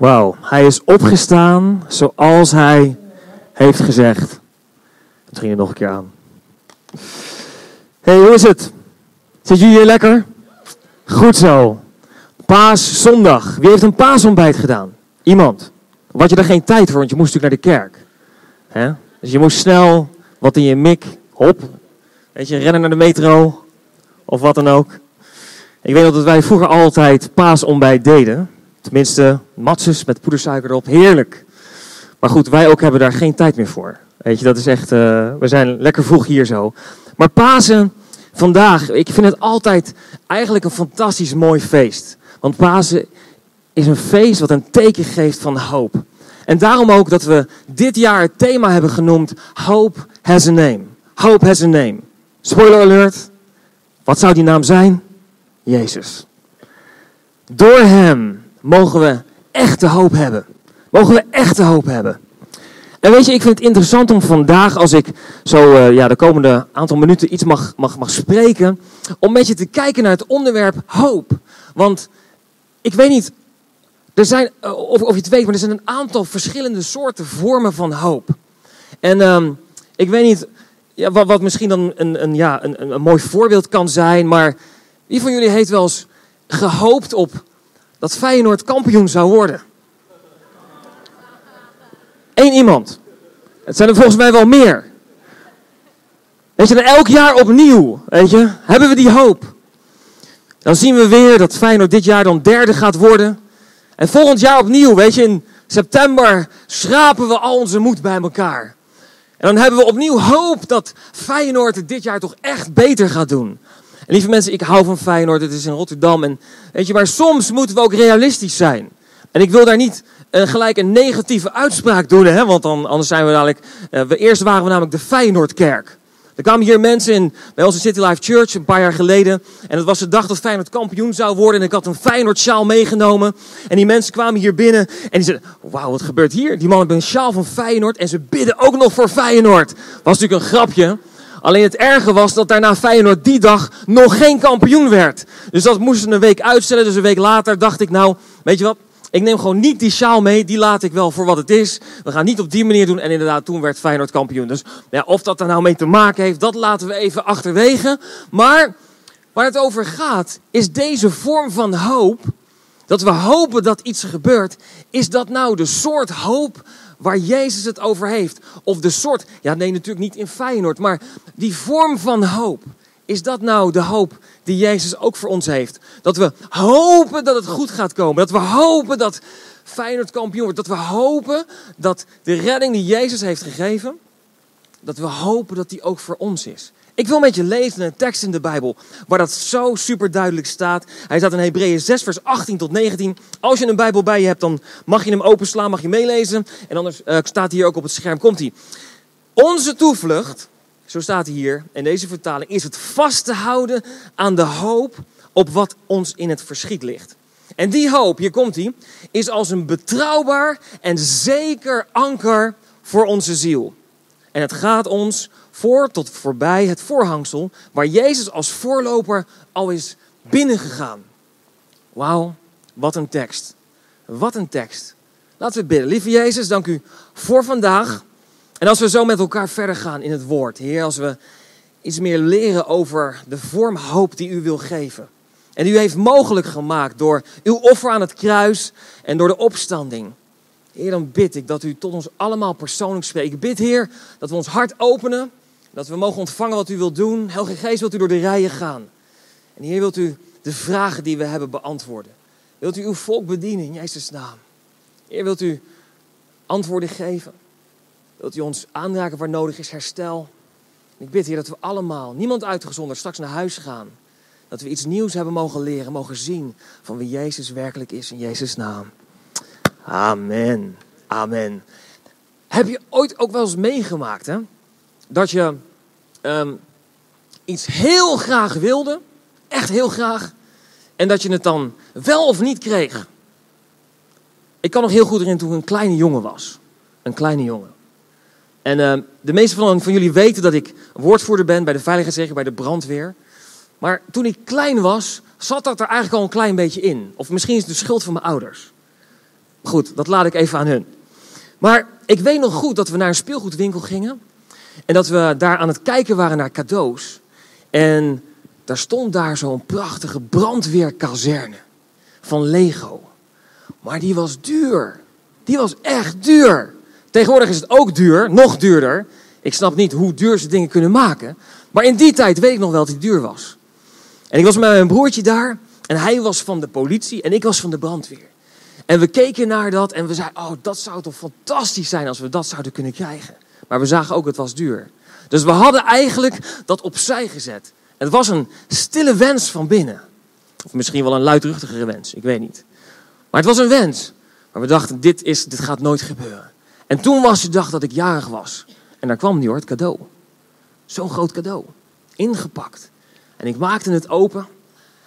Wauw, hij is opgestaan zoals hij heeft gezegd. Het ging er nog een keer aan. Hey, hoe is het? Zit jullie hier lekker? Goed zo. Paaszondag. Wie heeft een paasontbijt gedaan? Iemand. Had je er geen tijd voor, want je moest natuurlijk naar de kerk. Hè? Dus je moest snel wat in je mik, hop. Weet je, rennen naar de metro. Of wat dan ook. Ik weet dat wij vroeger altijd paasontbijt deden. Tenminste, matses met poedersuiker erop. Heerlijk. Maar goed, wij ook hebben daar geen tijd meer voor. Weet je, dat is echt... eh, we zijn lekker vroeg hier zo. Maar Pasen vandaag, ik vind het altijd eigenlijk een fantastisch mooi feest. Want Pasen is een feest wat een teken geeft van hoop. En daarom ook dat we dit jaar het thema hebben genoemd Hope has a name. Hope has a name. Spoiler alert. Wat zou die naam zijn? Jezus. Door hem mogen we echte hoop hebben. Mogen we echte hoop hebben. En weet je, ik vind het interessant om vandaag, als ik zo eh, ja, de komende aantal minuten iets mag, mag, mag spreken, om met je te kijken naar het onderwerp hoop. Want ik weet niet er zijn, eh, of, of je het weet, maar er zijn een aantal verschillende soorten vormen van hoop. En ehm, ik weet niet ja, wat, wat misschien dan een, een, ja, een, een, een mooi voorbeeld kan zijn, maar wie van jullie heeft wel eens gehoopt op dat Feyenoord kampioen zou worden? Eén iemand. Het zijn er volgens mij wel meer. Weet je, elk jaar opnieuw, weet je, hebben we die hoop. Dan zien we weer dat Feyenoord dit jaar dan derde gaat worden. En volgend jaar opnieuw, weet je, in september schrapen we al onze moed bij elkaar. En dan hebben we opnieuw hoop dat Feyenoord het dit jaar toch echt beter gaat doen. En lieve mensen, ik hou van Feyenoord, het is in Rotterdam. En weet je, maar soms moeten we ook realistisch zijn. En ik wil daar niet uh, gelijk een negatieve uitspraak doen, hè, want dan, anders zijn we dadelijk... Uh, we, eerst waren we namelijk de Feyenoordkerk. Er kwamen hier mensen in, bij onze City Life Church een paar jaar geleden. En het was de dag dat Feyenoord kampioen zou worden. En ik had een Feyenoord sjaal meegenomen. En die mensen kwamen hier binnen. En die zeiden, wauw, wat gebeurt hier? Die mannen hebben een sjaal van Feyenoord. En ze bidden ook nog voor Feyenoord. Was natuurlijk een grapje. Alleen het erge was dat daarna Feyenoord die dag nog geen kampioen werd. Dus dat moesten ze een week uitstellen. Dus een week later dacht ik, nou, weet je wat? Ik neem gewoon niet die sjaal mee, die laat ik wel voor wat het is. We gaan niet op die manier doen. En inderdaad, toen werd Feyenoord kampioen. Dus ja, of dat er nou mee te maken heeft, dat laten we even achterwege. Maar waar het over gaat, is deze vorm van hoop. Dat we hopen dat iets gebeurt. Is dat nou de soort hoop waar Jezus het over heeft? Of de soort, ja nee natuurlijk niet in Feyenoord, maar die vorm van hoop. Is dat nou de hoop die Jezus ook voor ons heeft? Dat we hopen dat het goed gaat komen. Dat we hopen dat Feyenoord kampioen wordt. Dat we hopen dat de redding die Jezus heeft gegeven, dat we hopen dat die ook voor ons is. Ik wil met je lezen een tekst in de Bijbel waar dat zo super duidelijk staat. Hij staat in Hebreeën 6, vers 18 tot 19. Als je een Bijbel bij je hebt, dan mag je hem openslaan, mag je meelezen. En anders uh, staat hij hier ook op het scherm. Komt hij. Onze toevlucht zo staat hier in deze vertaling, is het vast te houden aan de hoop op wat ons in het verschiet ligt. En die hoop, hier komt die, is als een betrouwbaar en zeker anker voor onze ziel. En het gaat ons voor tot voorbij het voorhangsel waar Jezus als voorloper al is binnengegaan. Wauw, wat een tekst. Wat een tekst. Laten we bidden. Lieve Jezus, dank u voor vandaag. En als we zo met elkaar verder gaan in het woord, Heer, als we iets meer leren over de vorm hoop die u wil geven. En u heeft mogelijk gemaakt door uw offer aan het kruis en door de opstanding. Heer, dan bid ik dat u tot ons allemaal persoonlijk spreekt. Ik bid, Heer, dat we ons hart openen. Dat we mogen ontvangen wat u wilt doen. Heilige Geest, wilt u door de rijen gaan. En Heer, wilt u de vragen die we hebben beantwoorden. Wilt u uw volk bedienen in Jezus' naam. Heer, wilt u antwoorden geven. Wilt u ons aanraken waar nodig is, herstel. Ik bid, Heer, dat we allemaal, niemand uitgezonderd, straks naar huis gaan. Dat we iets nieuws hebben mogen leren, mogen zien van wie Jezus werkelijk is in Jezus' naam. Amen. Amen. Heb je ooit ook wel eens meegemaakt, hè? Dat je um, iets heel graag wilde, echt heel graag, en dat je het dan wel of niet kreeg? Ik kan nog heel goed erin toen ik een kleine jongen was. Een kleine jongen. En uh, de meeste van, van, jullie weten dat ik woordvoerder ben bij de veiligheidsregio, bij de brandweer. Maar toen ik klein was, zat dat er eigenlijk al een klein beetje in. Of misschien is het de schuld van mijn ouders. goed, dat laat ik even aan hun. Maar ik weet nog goed dat we naar een speelgoedwinkel gingen. En dat we daar aan het kijken waren naar cadeaus. En daar stond daar zo'n prachtige brandweerkazerne van Lego. Maar die was duur. Die was echt duur. Tegenwoordig is het ook duur, nog duurder. Ik snap niet hoe duur ze dingen kunnen maken. Maar in die tijd weet ik nog wel dat die duur was. En ik was met mijn broertje daar. En hij was van de politie en ik was van de brandweer. En we keken naar dat en we zeiden, oh, dat zou toch fantastisch zijn als we dat zouden kunnen krijgen. Maar we zagen ook, het was duur. Dus we hadden eigenlijk dat opzij gezet. Het was een stille wens van binnen. Of misschien wel een luidruchtigere wens, ik weet niet. Maar het was een wens. Maar we dachten, dit, is, dit gaat nooit gebeuren. En toen was de dag dat ik jarig was. En daar kwam die hoor, het cadeau. Zo'n groot cadeau. Ingepakt. En ik maakte het open.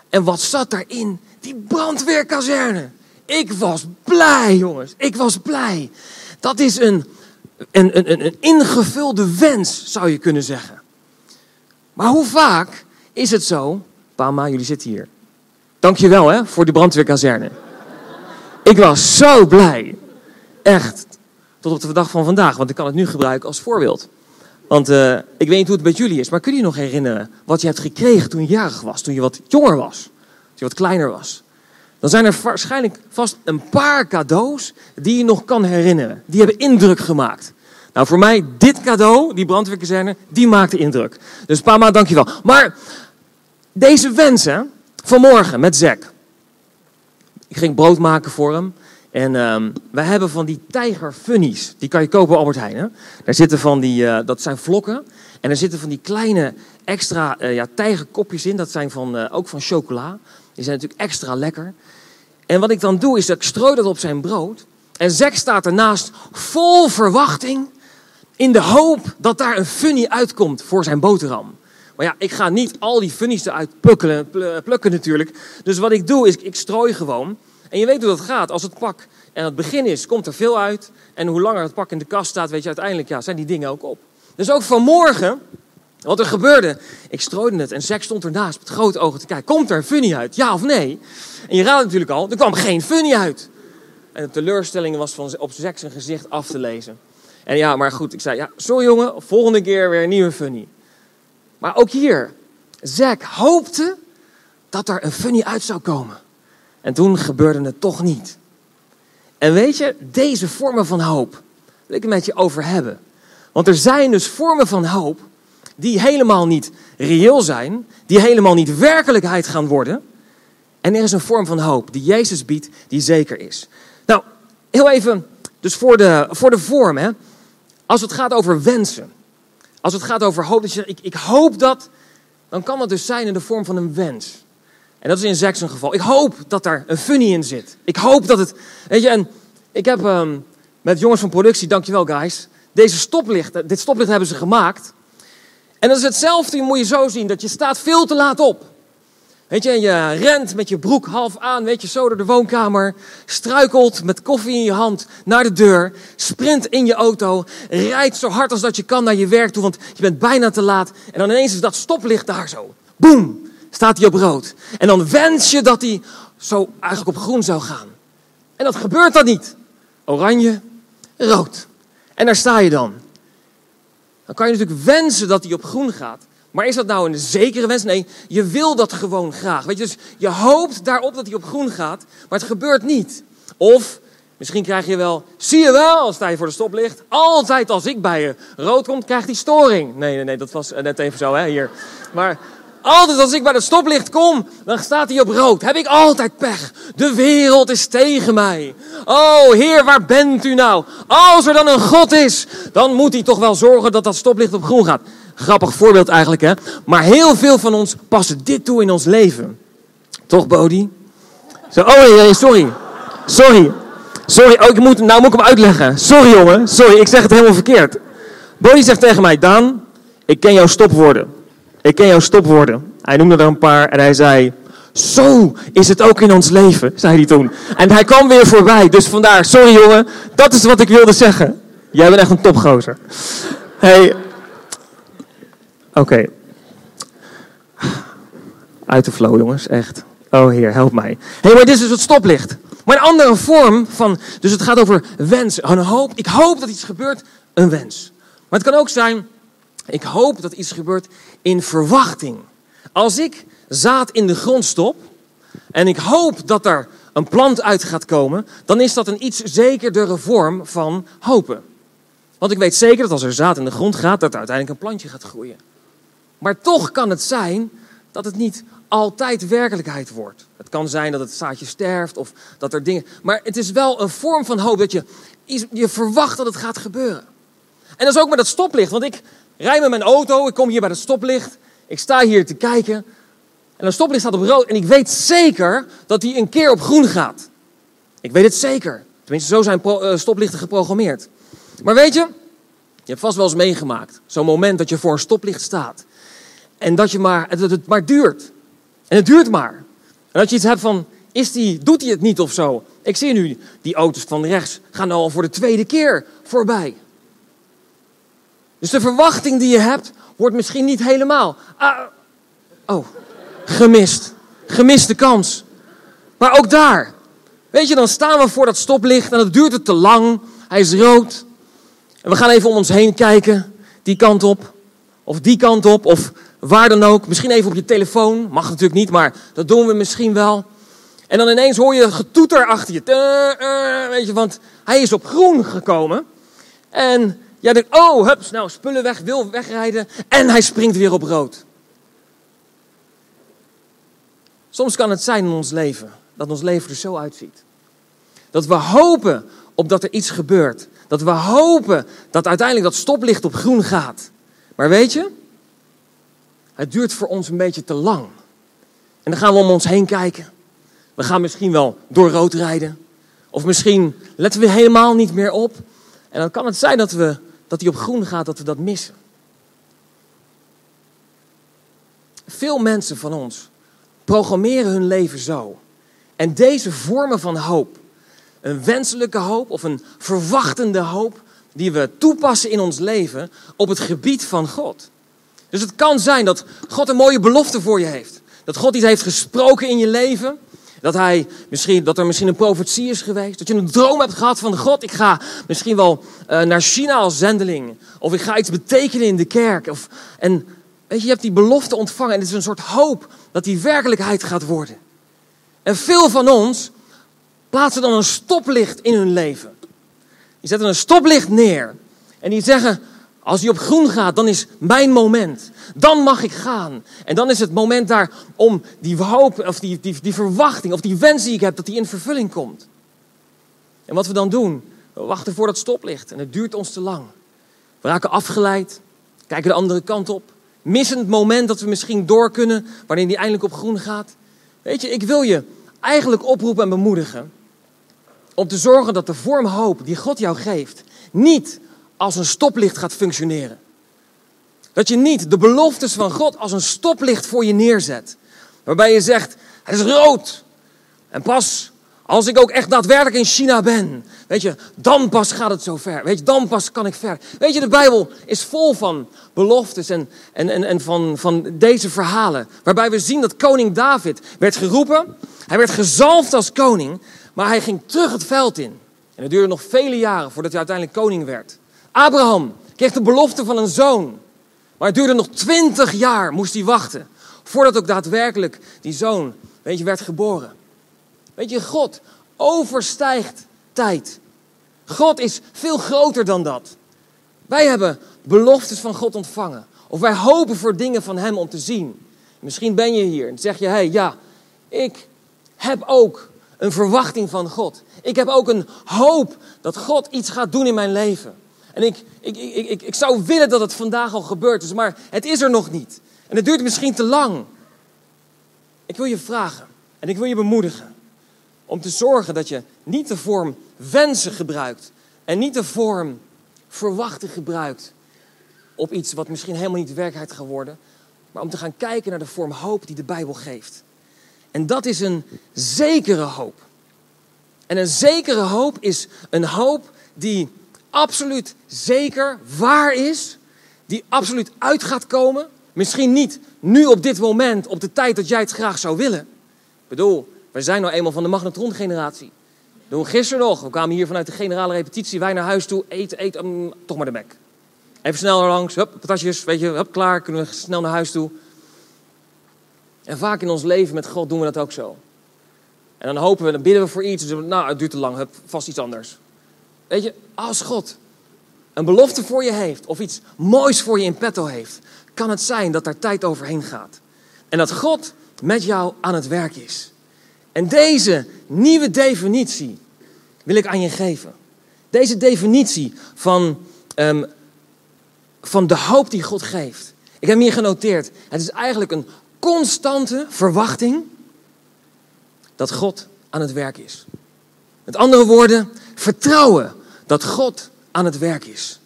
En wat zat daarin? Die brandweerkazerne. Ik was blij, jongens. Ik was blij. Dat is een, een, een, ingevulde wens, zou je kunnen zeggen. Maar hoe vaak is het zo? Pama, jullie zitten hier. Dankjewel hè, voor die brandweerkazerne. Ik was zo blij. Echt. Tot op de dag van vandaag, want ik kan het nu gebruiken als voorbeeld. Want uh, ik weet niet hoe het met jullie is, maar kun je je nog herinneren wat je hebt gekregen toen je jarig was, toen je wat jonger was, toen je wat kleiner was? Dan zijn er waarschijnlijk vast een paar cadeaus die je nog kan herinneren. Die hebben indruk gemaakt. Nou, voor mij, dit cadeau, die brandweerkazerne, die maakte indruk. Dus Pama, dankjewel. Maar deze wensen, vanmorgen met Zack. Ik ging brood maken voor hem. En um, wij hebben van die tijger funnies. Die kan je kopen op Albert Heijn. Hè? Daar zitten van die, uh, dat zijn vlokken. En er zitten van die kleine extra uh, ja, tijgerkopjes in. Dat zijn van, uh, ook van chocola. Die zijn natuurlijk extra lekker. En wat ik dan doe, is dat ik strooi dat op zijn brood. En Zack staat ernaast vol verwachting. In de hoop dat daar een funny uitkomt voor zijn boterham. Maar ja, ik ga niet al die funnies eruit plukken, plukken natuurlijk. Dus wat ik doe, is ik strooi gewoon. En je weet hoe dat gaat. Als het pak en het begin is, komt er veel uit. En hoe langer het pak in de kast staat, weet je uiteindelijk, ja, zijn die dingen ook op. Dus ook vanmorgen, wat er gebeurde, ik strooide het en Zack stond ernaast met grote ogen te kijken. Komt er een funny uit, ja of nee? En je raadt natuurlijk al, er kwam geen funny uit. En de teleurstelling was van op Zack zijn gezicht af te lezen. En ja, maar goed, ik zei, ja, sorry jongen, volgende keer weer een nieuwe funny. Maar ook hier, Zack hoopte dat er een funny uit zou komen. En toen gebeurde het toch niet. En weet je, deze vormen van hoop wil ik het met je over hebben. Want er zijn dus vormen van hoop die helemaal niet reëel zijn, die helemaal niet werkelijkheid gaan worden. En er is een vorm van hoop die Jezus biedt, die zeker is. Nou, heel even, dus voor de, voor de vorm, hè. Als het gaat over wensen, als het gaat over hoop, dat je ik, ik hoop dat, dan kan dat dus zijn in de vorm van een wens. En dat is in Zack's geval. Ik hoop dat daar een funny in zit. Ik hoop dat het. Weet je, en ik heb um, met jongens van productie, dankjewel guys, deze stoplicht, dit stoplicht hebben ze gemaakt. En dat is hetzelfde, moet je zo zien, dat je staat veel te laat op. Weet je, en je rent met je broek half aan, weet je, zo door de woonkamer. Struikelt met koffie in je hand naar de deur. Sprint in je auto. Rijdt zo hard als dat je kan naar je werk toe, want je bent bijna te laat. En dan ineens is dat stoplicht daar zo. Boom! staat hij op rood. En dan wens je dat hij zo eigenlijk op groen zou gaan. En dat gebeurt dan niet. Oranje, rood. En daar sta je dan. Dan kan je natuurlijk wensen dat hij op groen gaat. Maar is dat nou een zekere wens? Nee, je wil dat gewoon graag. Weet je, dus je hoopt daarop dat hij op groen gaat, maar het gebeurt niet. Of misschien krijg je wel, zie je wel, als je voor de stoplicht, altijd als ik bij je rood kom, krijgt hij storing. Nee, nee, nee, dat was net even zo, hè, hier. Maar altijd als ik bij het stoplicht kom, dan staat hij op rood. Heb ik altijd pech. De wereld is tegen mij. Oh Heer, waar bent u nou? Als er dan een God is, dan moet hij toch wel zorgen dat dat stoplicht op groen gaat. Grappig voorbeeld eigenlijk, hè? Maar heel veel van ons passen dit toe in ons leven. Toch, Bodie? Zo, oh, sorry. Sorry. Sorry, oh, moet, nou moet ik hem uitleggen. Sorry, jongen. Sorry, ik zeg het helemaal verkeerd. Bodie zegt tegen mij, Daan, ik ken jouw stopwoorden. Ik ken jouw stopwoorden. Hij noemde er een paar en hij zei, zo is het ook in ons leven, zei hij toen. En hij kwam weer voorbij, dus vandaar, sorry jongen, dat is wat ik wilde zeggen. Jij bent echt een topgozer. Hey, oké. Uit de flow jongens, echt. Oh heer, help mij. Hey, maar dit is dus het stoplicht. Maar een andere vorm van, dus het gaat over wensen. Een hoop, ik hoop dat iets gebeurt, een wens. Maar het kan ook zijn, ik hoop dat iets gebeurt in verwachting. Als ik zaad in de grond stop en ik hoop dat er een plant uit gaat komen, dan is dat een iets zekerdere vorm van hopen. Want ik weet zeker dat als er zaad in de grond gaat, dat er uiteindelijk een plantje gaat groeien. Maar toch kan het zijn dat het niet altijd werkelijkheid wordt. Het kan zijn dat het zaadje sterft of dat er dingen. Maar het is wel een vorm van hoop dat je, je verwacht dat het gaat gebeuren. En dat is ook met dat stoplicht. Want ik rij met mijn auto, ik kom hier bij het stoplicht. Ik sta hier te kijken. En een stoplicht staat op rood. En ik weet zeker dat die een keer op groen gaat. Ik weet het zeker. Tenminste, zo zijn eh, stoplichten geprogrammeerd. Maar weet je, je hebt vast wel eens meegemaakt. Zo'n moment dat je voor een stoplicht staat. En dat, je maar, dat het maar duurt. En het duurt maar. En dat je iets hebt van, is die, doet hij het niet of zo? Ik zie nu, die auto's van rechts gaan al voor de tweede keer voorbij. Dus de verwachting die je hebt, wordt misschien niet helemaal. Ah, oh, gemist. Gemiste kans. Maar ook daar. Weet je, dan staan we voor dat stoplicht en het duurt het te lang. Hij is rood. En we gaan even om ons heen kijken. Die kant op. Of die kant op. Of waar dan ook. Misschien even op je telefoon. Mag natuurlijk niet, maar dat doen we misschien wel. En dan ineens hoor je getoeter achter je. Uh, weet je, want hij is op groen gekomen. En jij denkt, oh, hups, nou, spullen weg, wil wegrijden. En hij springt weer op rood. Soms kan het zijn in ons leven, dat ons leven er zo uitziet. Dat we hopen op dat er iets gebeurt. Dat we hopen dat uiteindelijk dat stoplicht op groen gaat. Maar weet je, het duurt voor ons een beetje te lang. En dan gaan we om ons heen kijken. We gaan misschien wel door rood rijden. Of misschien letten we helemaal niet meer op. En dan kan het zijn dat, we, dat die op groen gaat, dat we dat missen. Veel mensen van ons programmeren hun leven zo. En deze vormen van hoop, een wenselijke hoop of een verwachtende hoop, die we toepassen in ons leven op het gebied van God. Dus het kan zijn dat God een mooie belofte voor je heeft. Dat God iets heeft gesproken in je leven. Dat, hij misschien, dat er misschien een profetie is geweest. Dat je een droom hebt gehad van God. Ik ga misschien wel uh, naar China als zendeling. Of ik ga iets betekenen in de kerk. Of, en weet je, je hebt die belofte ontvangen. En het is een soort hoop dat die werkelijkheid gaat worden. En veel van ons plaatsen dan een stoplicht in hun leven. Die zetten een stoplicht neer. En die zeggen, als die op groen gaat, dan is mijn moment. Dan mag ik gaan. En dan is het moment daar om die hoop, of die, die, die verwachting, of die wens die ik heb, dat die in vervulling komt. En wat we dan doen, we wachten voor dat stoplicht en het duurt ons te lang. We raken afgeleid, kijken de andere kant op, missen het moment dat we misschien door kunnen wanneer die eindelijk op groen gaat. Weet je, ik wil je eigenlijk oproepen en bemoedigen om te zorgen dat de vorm hoop die God jou geeft niet als een stoplicht gaat functioneren. Dat je niet de beloftes van God als een stoplicht voor je neerzet. Waarbij je zegt, het is rood. En pas als ik ook echt daadwerkelijk in China ben, weet je, dan pas gaat het zo ver. Weet je, dan pas kan ik ver. Weet je, de Bijbel is vol van beloftes en, en, en, en van, van deze verhalen. Waarbij we zien dat koning David werd geroepen. Hij werd gezalfd als koning, maar hij ging terug het veld in. En het duurde nog vele jaren voordat hij uiteindelijk koning werd. Abraham kreeg de belofte van een zoon. Maar het duurde nog twintig jaar, moest hij wachten. Voordat ook daadwerkelijk die zoon, weet je, werd geboren. Weet je, God overstijgt tijd. God is veel groter dan dat. Wij hebben beloftes van God ontvangen. Of wij hopen voor dingen van Hem om te zien. Misschien ben je hier en zeg je, hé, hey, ja, ik heb ook een verwachting van God. Ik heb ook een hoop dat God iets gaat doen in mijn leven. En ik, ik, ik, ik, ik zou willen dat het vandaag al gebeurd is, maar het is er nog niet. En het duurt misschien te lang. Ik wil je vragen en ik wil je bemoedigen om te zorgen dat je niet de vorm wensen gebruikt en niet de vorm verwachten gebruikt op iets wat misschien helemaal niet werkelijkheid gaat worden, maar om te gaan kijken naar de vorm hoop die de Bijbel geeft. En dat is een zekere hoop. En een zekere hoop is een hoop die absoluut zeker waar is, die absoluut uit gaat komen. Misschien niet nu op dit moment, op de tijd dat jij het graag zou willen. Ik bedoel, wij zijn nou eenmaal van de magnetrongeneratie. Doen gisteren nog. We kwamen hier vanuit de generale repetitie. Wij naar huis toe. Eten, eten. mm, toch maar de Mac. Even snel langs. Hup, patatjes. Weet je, hup, klaar. Kunnen we snel naar huis toe. En vaak in ons leven met God doen we dat ook zo. En dan hopen we, dan bidden we voor iets. Dus nou, het duurt te lang. Hup, vast iets anders. Weet je, als God een belofte voor je heeft. Of iets moois voor je in petto heeft. Kan het zijn dat daar tijd overheen gaat. En dat God met jou aan het werk is. En deze nieuwe definitie wil ik aan je geven. Deze definitie van, ehm, van de hoop die God geeft. Ik heb hier genoteerd. Het is eigenlijk een constante verwachting dat God aan het werk is. Met andere woorden, vertrouwen dat God aan het werk is.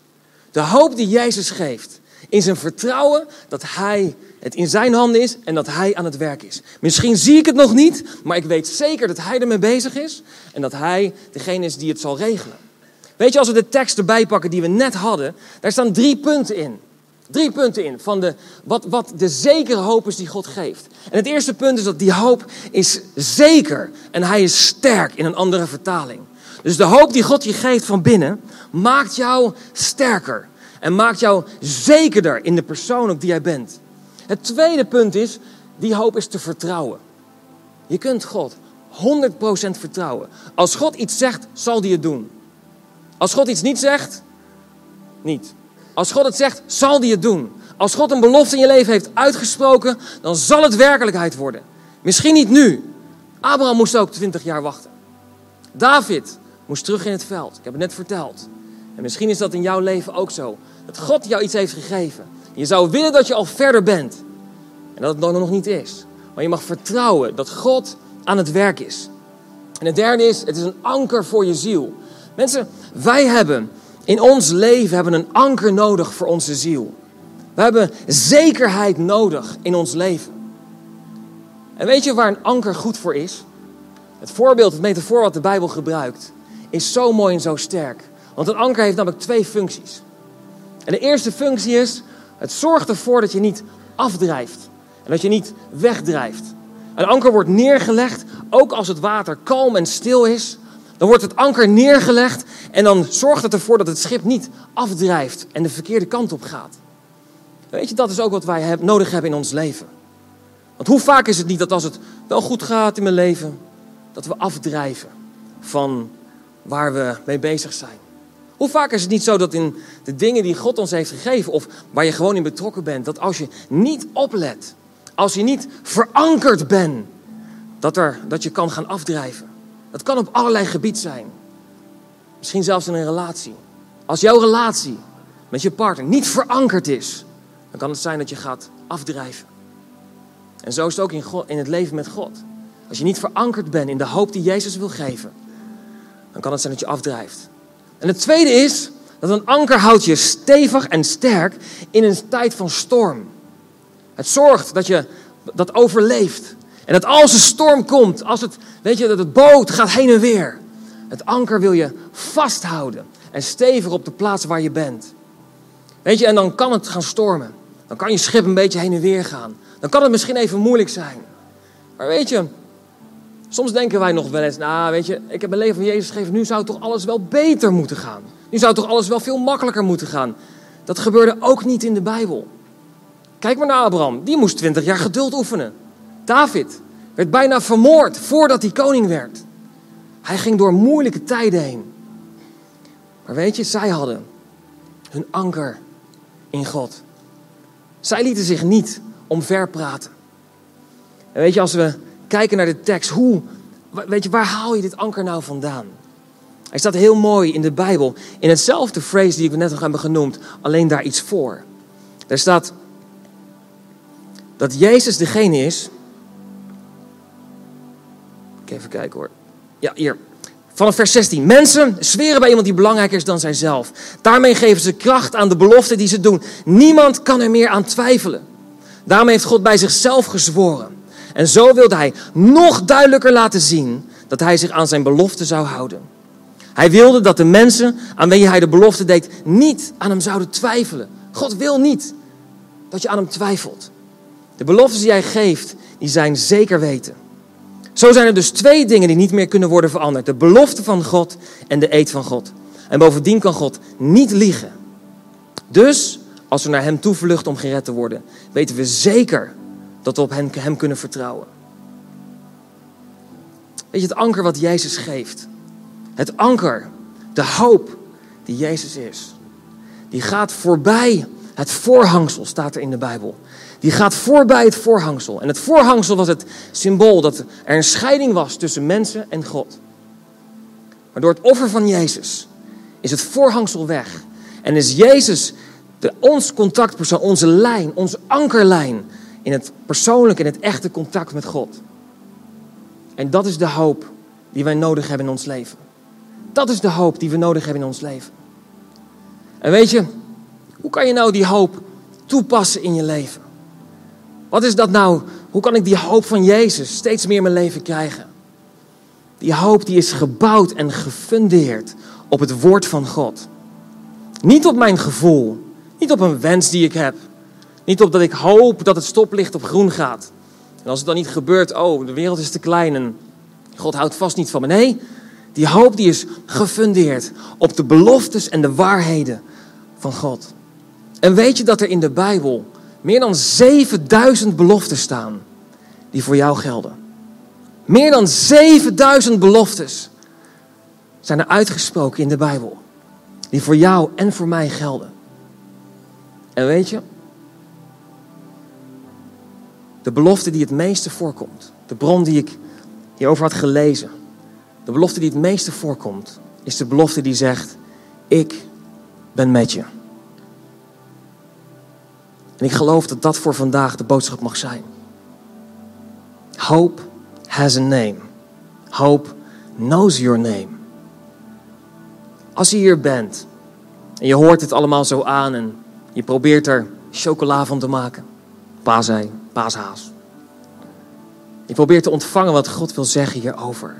De hoop die Jezus geeft is een vertrouwen dat Hij het in zijn handen is en dat Hij aan het werk is. Misschien zie ik het nog niet, maar ik weet zeker dat Hij ermee bezig is en dat Hij degene is die het zal regelen. Weet je, als we de tekst erbij pakken die we net hadden, daar staan drie punten in. Drie punten in van de, wat, wat de zekere hoop is die God geeft. En het eerste punt is dat die hoop is zeker en hij is sterk in een andere vertaling. Dus de hoop die God je geeft van binnen maakt jou sterker en maakt jou zekerder in de persoon op die jij bent. Het tweede punt is, die hoop is te vertrouwen. Je kunt God 100% vertrouwen. Als God iets zegt, zal hij het doen. Als God iets niet zegt, niet. Als God het zegt, zal hij het doen. Als God een belofte in je leven heeft uitgesproken, dan zal het werkelijkheid worden. Misschien niet nu. Abraham moest ook 20 jaar wachten. David moest terug in het veld. Ik heb het net verteld. En misschien is dat in jouw leven ook zo. Dat God jou iets heeft gegeven. Je zou willen dat je al verder bent. En dat het dan nog niet is. Maar je mag vertrouwen dat God aan het werk is. En het derde is, het is een anker voor je ziel. Mensen, wij hebben in ons leven hebben een anker nodig voor onze ziel. We hebben zekerheid nodig in ons leven. En weet je waar een anker goed voor is? Het voorbeeld, het metafoor wat de Bijbel gebruikt, is zo mooi en zo sterk. Want een anker heeft namelijk twee functies. En de eerste functie is, het zorgt ervoor dat je niet afdrijft. En dat je niet wegdrijft. Een anker wordt neergelegd, ook als het water kalm en stil is. Dan wordt het anker neergelegd en dan zorgt het ervoor dat het schip niet afdrijft en de verkeerde kant op gaat. Weet je, dat is ook wat wij nodig hebben in ons leven. Want hoe vaak is het niet dat als het wel goed gaat in mijn leven, dat we afdrijven van waar we mee bezig zijn? Hoe vaak is het niet zo dat in de dingen die God ons heeft gegeven, of waar je gewoon in betrokken bent, dat als je niet oplet, als je niet verankerd bent, dat, er, dat je kan gaan afdrijven? Dat kan op allerlei gebied zijn. Misschien zelfs in een relatie. Als jouw relatie met je partner niet verankerd is, dan kan het zijn dat je gaat afdrijven. En zo is het ook in, in het leven met God. Als je niet verankerd bent in de hoop die Jezus wil geven, dan kan het zijn dat je afdrijft. En het tweede is dat een anker houdt je stevig en sterk in een tijd van storm. Het zorgt dat je dat overleeft. En dat als een storm komt, als het, weet je, dat het boot gaat heen en weer. Het anker wil je vasthouden en stevig op de plaats waar je bent. Weet je, en dan kan het gaan stormen. Dan kan je schip een beetje heen en weer gaan. Dan kan het misschien even moeilijk zijn. Maar weet je, soms denken wij nog wel eens, nou weet je, ik heb mijn leven van Jezus gegeven, nu zou toch alles wel beter moeten gaan. Nu zou toch alles wel veel makkelijker moeten gaan. Dat gebeurde ook niet in de Bijbel. Kijk maar naar Abraham, die moest 20 jaar geduld oefenen. David werd bijna vermoord voordat hij koning werd. Hij ging door moeilijke tijden heen. Maar weet je, zij hadden hun anker in God. Zij lieten zich niet omverpraten. En weet je, als we kijken naar de tekst, hoe, weet je, waar haal je dit anker nou vandaan? Hij staat heel mooi in de Bijbel, in hetzelfde phrase die ik net nog hebben genoemd, alleen daar iets voor. Er staat dat Jezus degene is. Even kijken hoor. Ja, hier. Vanaf vers 16. Mensen zweren bij iemand die belangrijker is dan zijzelf. Daarmee geven ze kracht aan de belofte die ze doen. Niemand kan er meer aan twijfelen. Daarmee heeft God bij zichzelf gezworen. En zo wilde hij nog duidelijker laten zien dat hij zich aan zijn belofte zou houden. Hij wilde dat de mensen aan wie hij de belofte deed niet aan hem zouden twijfelen. God wil niet dat je aan hem twijfelt. De beloftes die hij geeft, die zijn zeker weten. Zo zijn er dus twee dingen die niet meer kunnen worden veranderd: de belofte van God en de eed van God. En bovendien kan God niet liegen. Dus, als we naar Hem toevluchten om gered te worden, weten we zeker dat we op Hem, hem kunnen vertrouwen. Weet je, het anker wat Jezus geeft. Het anker, de hoop die Jezus is. Die gaat voorbij het voorhangsel, staat er in de Bijbel. Die gaat voorbij het voorhangsel. En het voorhangsel was het symbool dat er een scheiding was tussen mensen en God. Maar door het offer van Jezus is het voorhangsel weg. En is Jezus de, ons contactpersoon, onze lijn, onze ankerlijn in het persoonlijke, in het echte contact met God. En dat is de hoop die wij nodig hebben in ons leven. Dat is de hoop die we nodig hebben in ons leven. En weet je, hoe kan je nou die hoop toepassen in je leven? Wat is dat nou? Hoe kan ik die hoop van Jezus steeds meer in mijn leven krijgen? Die hoop die is gebouwd en gefundeerd op het woord van God. Niet op mijn gevoel, niet op een wens die ik heb. Niet op dat ik hoop dat het stoplicht op groen gaat. En als het dan niet gebeurt, oh, de wereld is te klein en God houdt vast niet van me. Nee, die hoop die is gefundeerd op de beloftes en de waarheden van God. En weet je dat er in de Bijbel meer dan 7000 beloftes staan die voor jou gelden? Meer dan 7000 beloftes zijn er uitgesproken in de Bijbel die voor jou en voor mij gelden. En weet je, de belofte die het meeste voorkomt, de bron die ik hierover had gelezen, de belofte die het meeste voorkomt, is de belofte die zegt: Ik ben met je. En ik geloof dat dat voor vandaag de boodschap mag zijn. Hope has a name. Hope knows your name. Als je hier bent en je hoort het allemaal zo aan en je probeert er chocola van te maken, paasei, paashaas. Je probeert te ontvangen wat God wil zeggen hierover.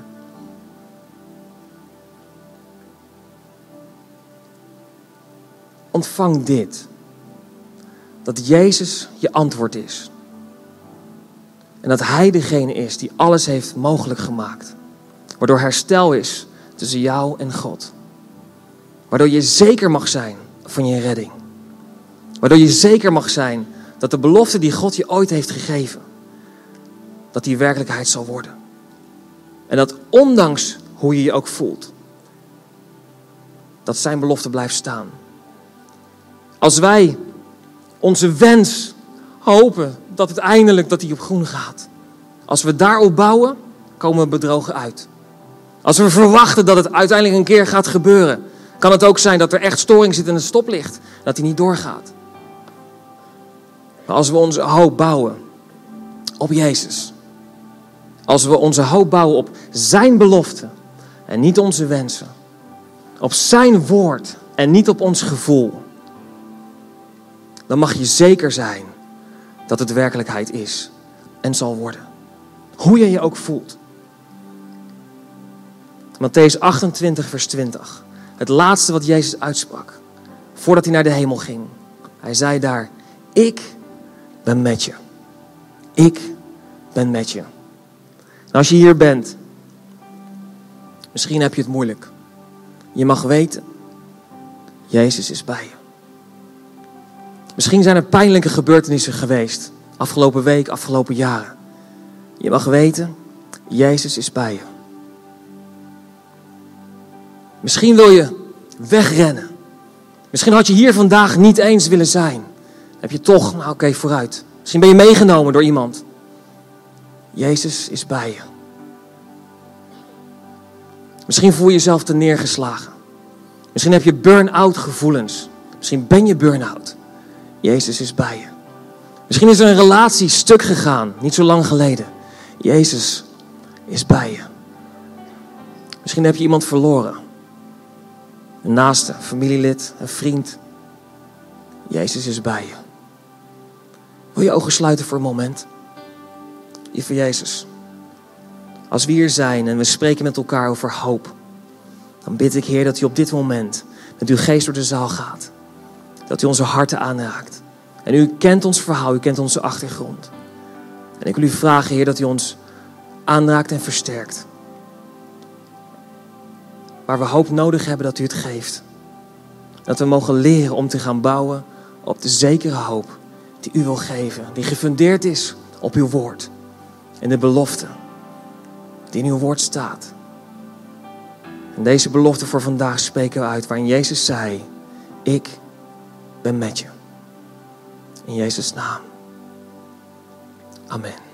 Ontvang dit. Dat Jezus je antwoord is. En dat Hij degene is die alles heeft mogelijk gemaakt. Waardoor herstel is tussen jou en God. Waardoor je zeker mag zijn van je redding. Waardoor je zeker mag zijn dat de belofte die God je ooit heeft gegeven, dat die werkelijkheid zal worden. En dat ondanks hoe je je ook voelt, dat zijn belofte blijft staan. Als wij onze wens hopen dat het eindelijk dat die op groen gaat. Als we daarop bouwen, komen we bedrogen uit. Als we verwachten dat het uiteindelijk een keer gaat gebeuren, kan het ook zijn dat er echt storing zit in het stoplicht, dat die niet doorgaat. Maar als we onze hoop bouwen op Jezus, als we onze hoop bouwen op Zijn belofte en niet onze wensen, op Zijn woord en niet op ons gevoel, dan mag je zeker zijn dat het werkelijkheid is en zal worden. Hoe je je ook voelt. Matthäus 28, vers 20. Het laatste wat Jezus uitsprak. Voordat hij naar de hemel ging. Hij zei daar: Ik ben met je. Ik ben met je. Als je hier bent, misschien heb je het moeilijk. Je mag weten, Jezus is bij je. Misschien zijn er pijnlijke gebeurtenissen geweest. Afgelopen week, afgelopen jaren. Je mag weten, Jezus is bij je. Misschien wil je wegrennen. Misschien had je hier vandaag niet eens willen zijn. Heb je toch, nou oké, vooruit. Misschien ben je meegenomen door iemand. Jezus is bij je. Misschien voel je jezelf te neergeslagen. Misschien heb je burn-out gevoelens. Misschien ben je burn-out. Jezus is bij je. Misschien is er een relatie stuk gegaan, niet zo lang geleden. Jezus is bij je. Misschien heb je iemand verloren. Een naaste, familielid, een vriend. Jezus is bij je. Wil je ogen sluiten voor een moment? Lieve Jezus, als we hier zijn en we spreken met elkaar over hoop, dan bid ik Heer dat u op dit moment met uw geest door de zaal gaat. Dat u onze harten aanraakt. En u kent ons verhaal, u kent onze achtergrond. En ik wil u vragen, Heer, dat u ons aanraakt en versterkt. Waar we hoop nodig hebben dat u het geeft. Dat we mogen leren om te gaan bouwen op de zekere hoop u wil geven. Die gefundeerd is op uw woord. En de belofte die in uw woord staat. En deze belofte voor vandaag spreken we uit waarin Jezus zei, ik ben met je. In Jezus' naam. Amen.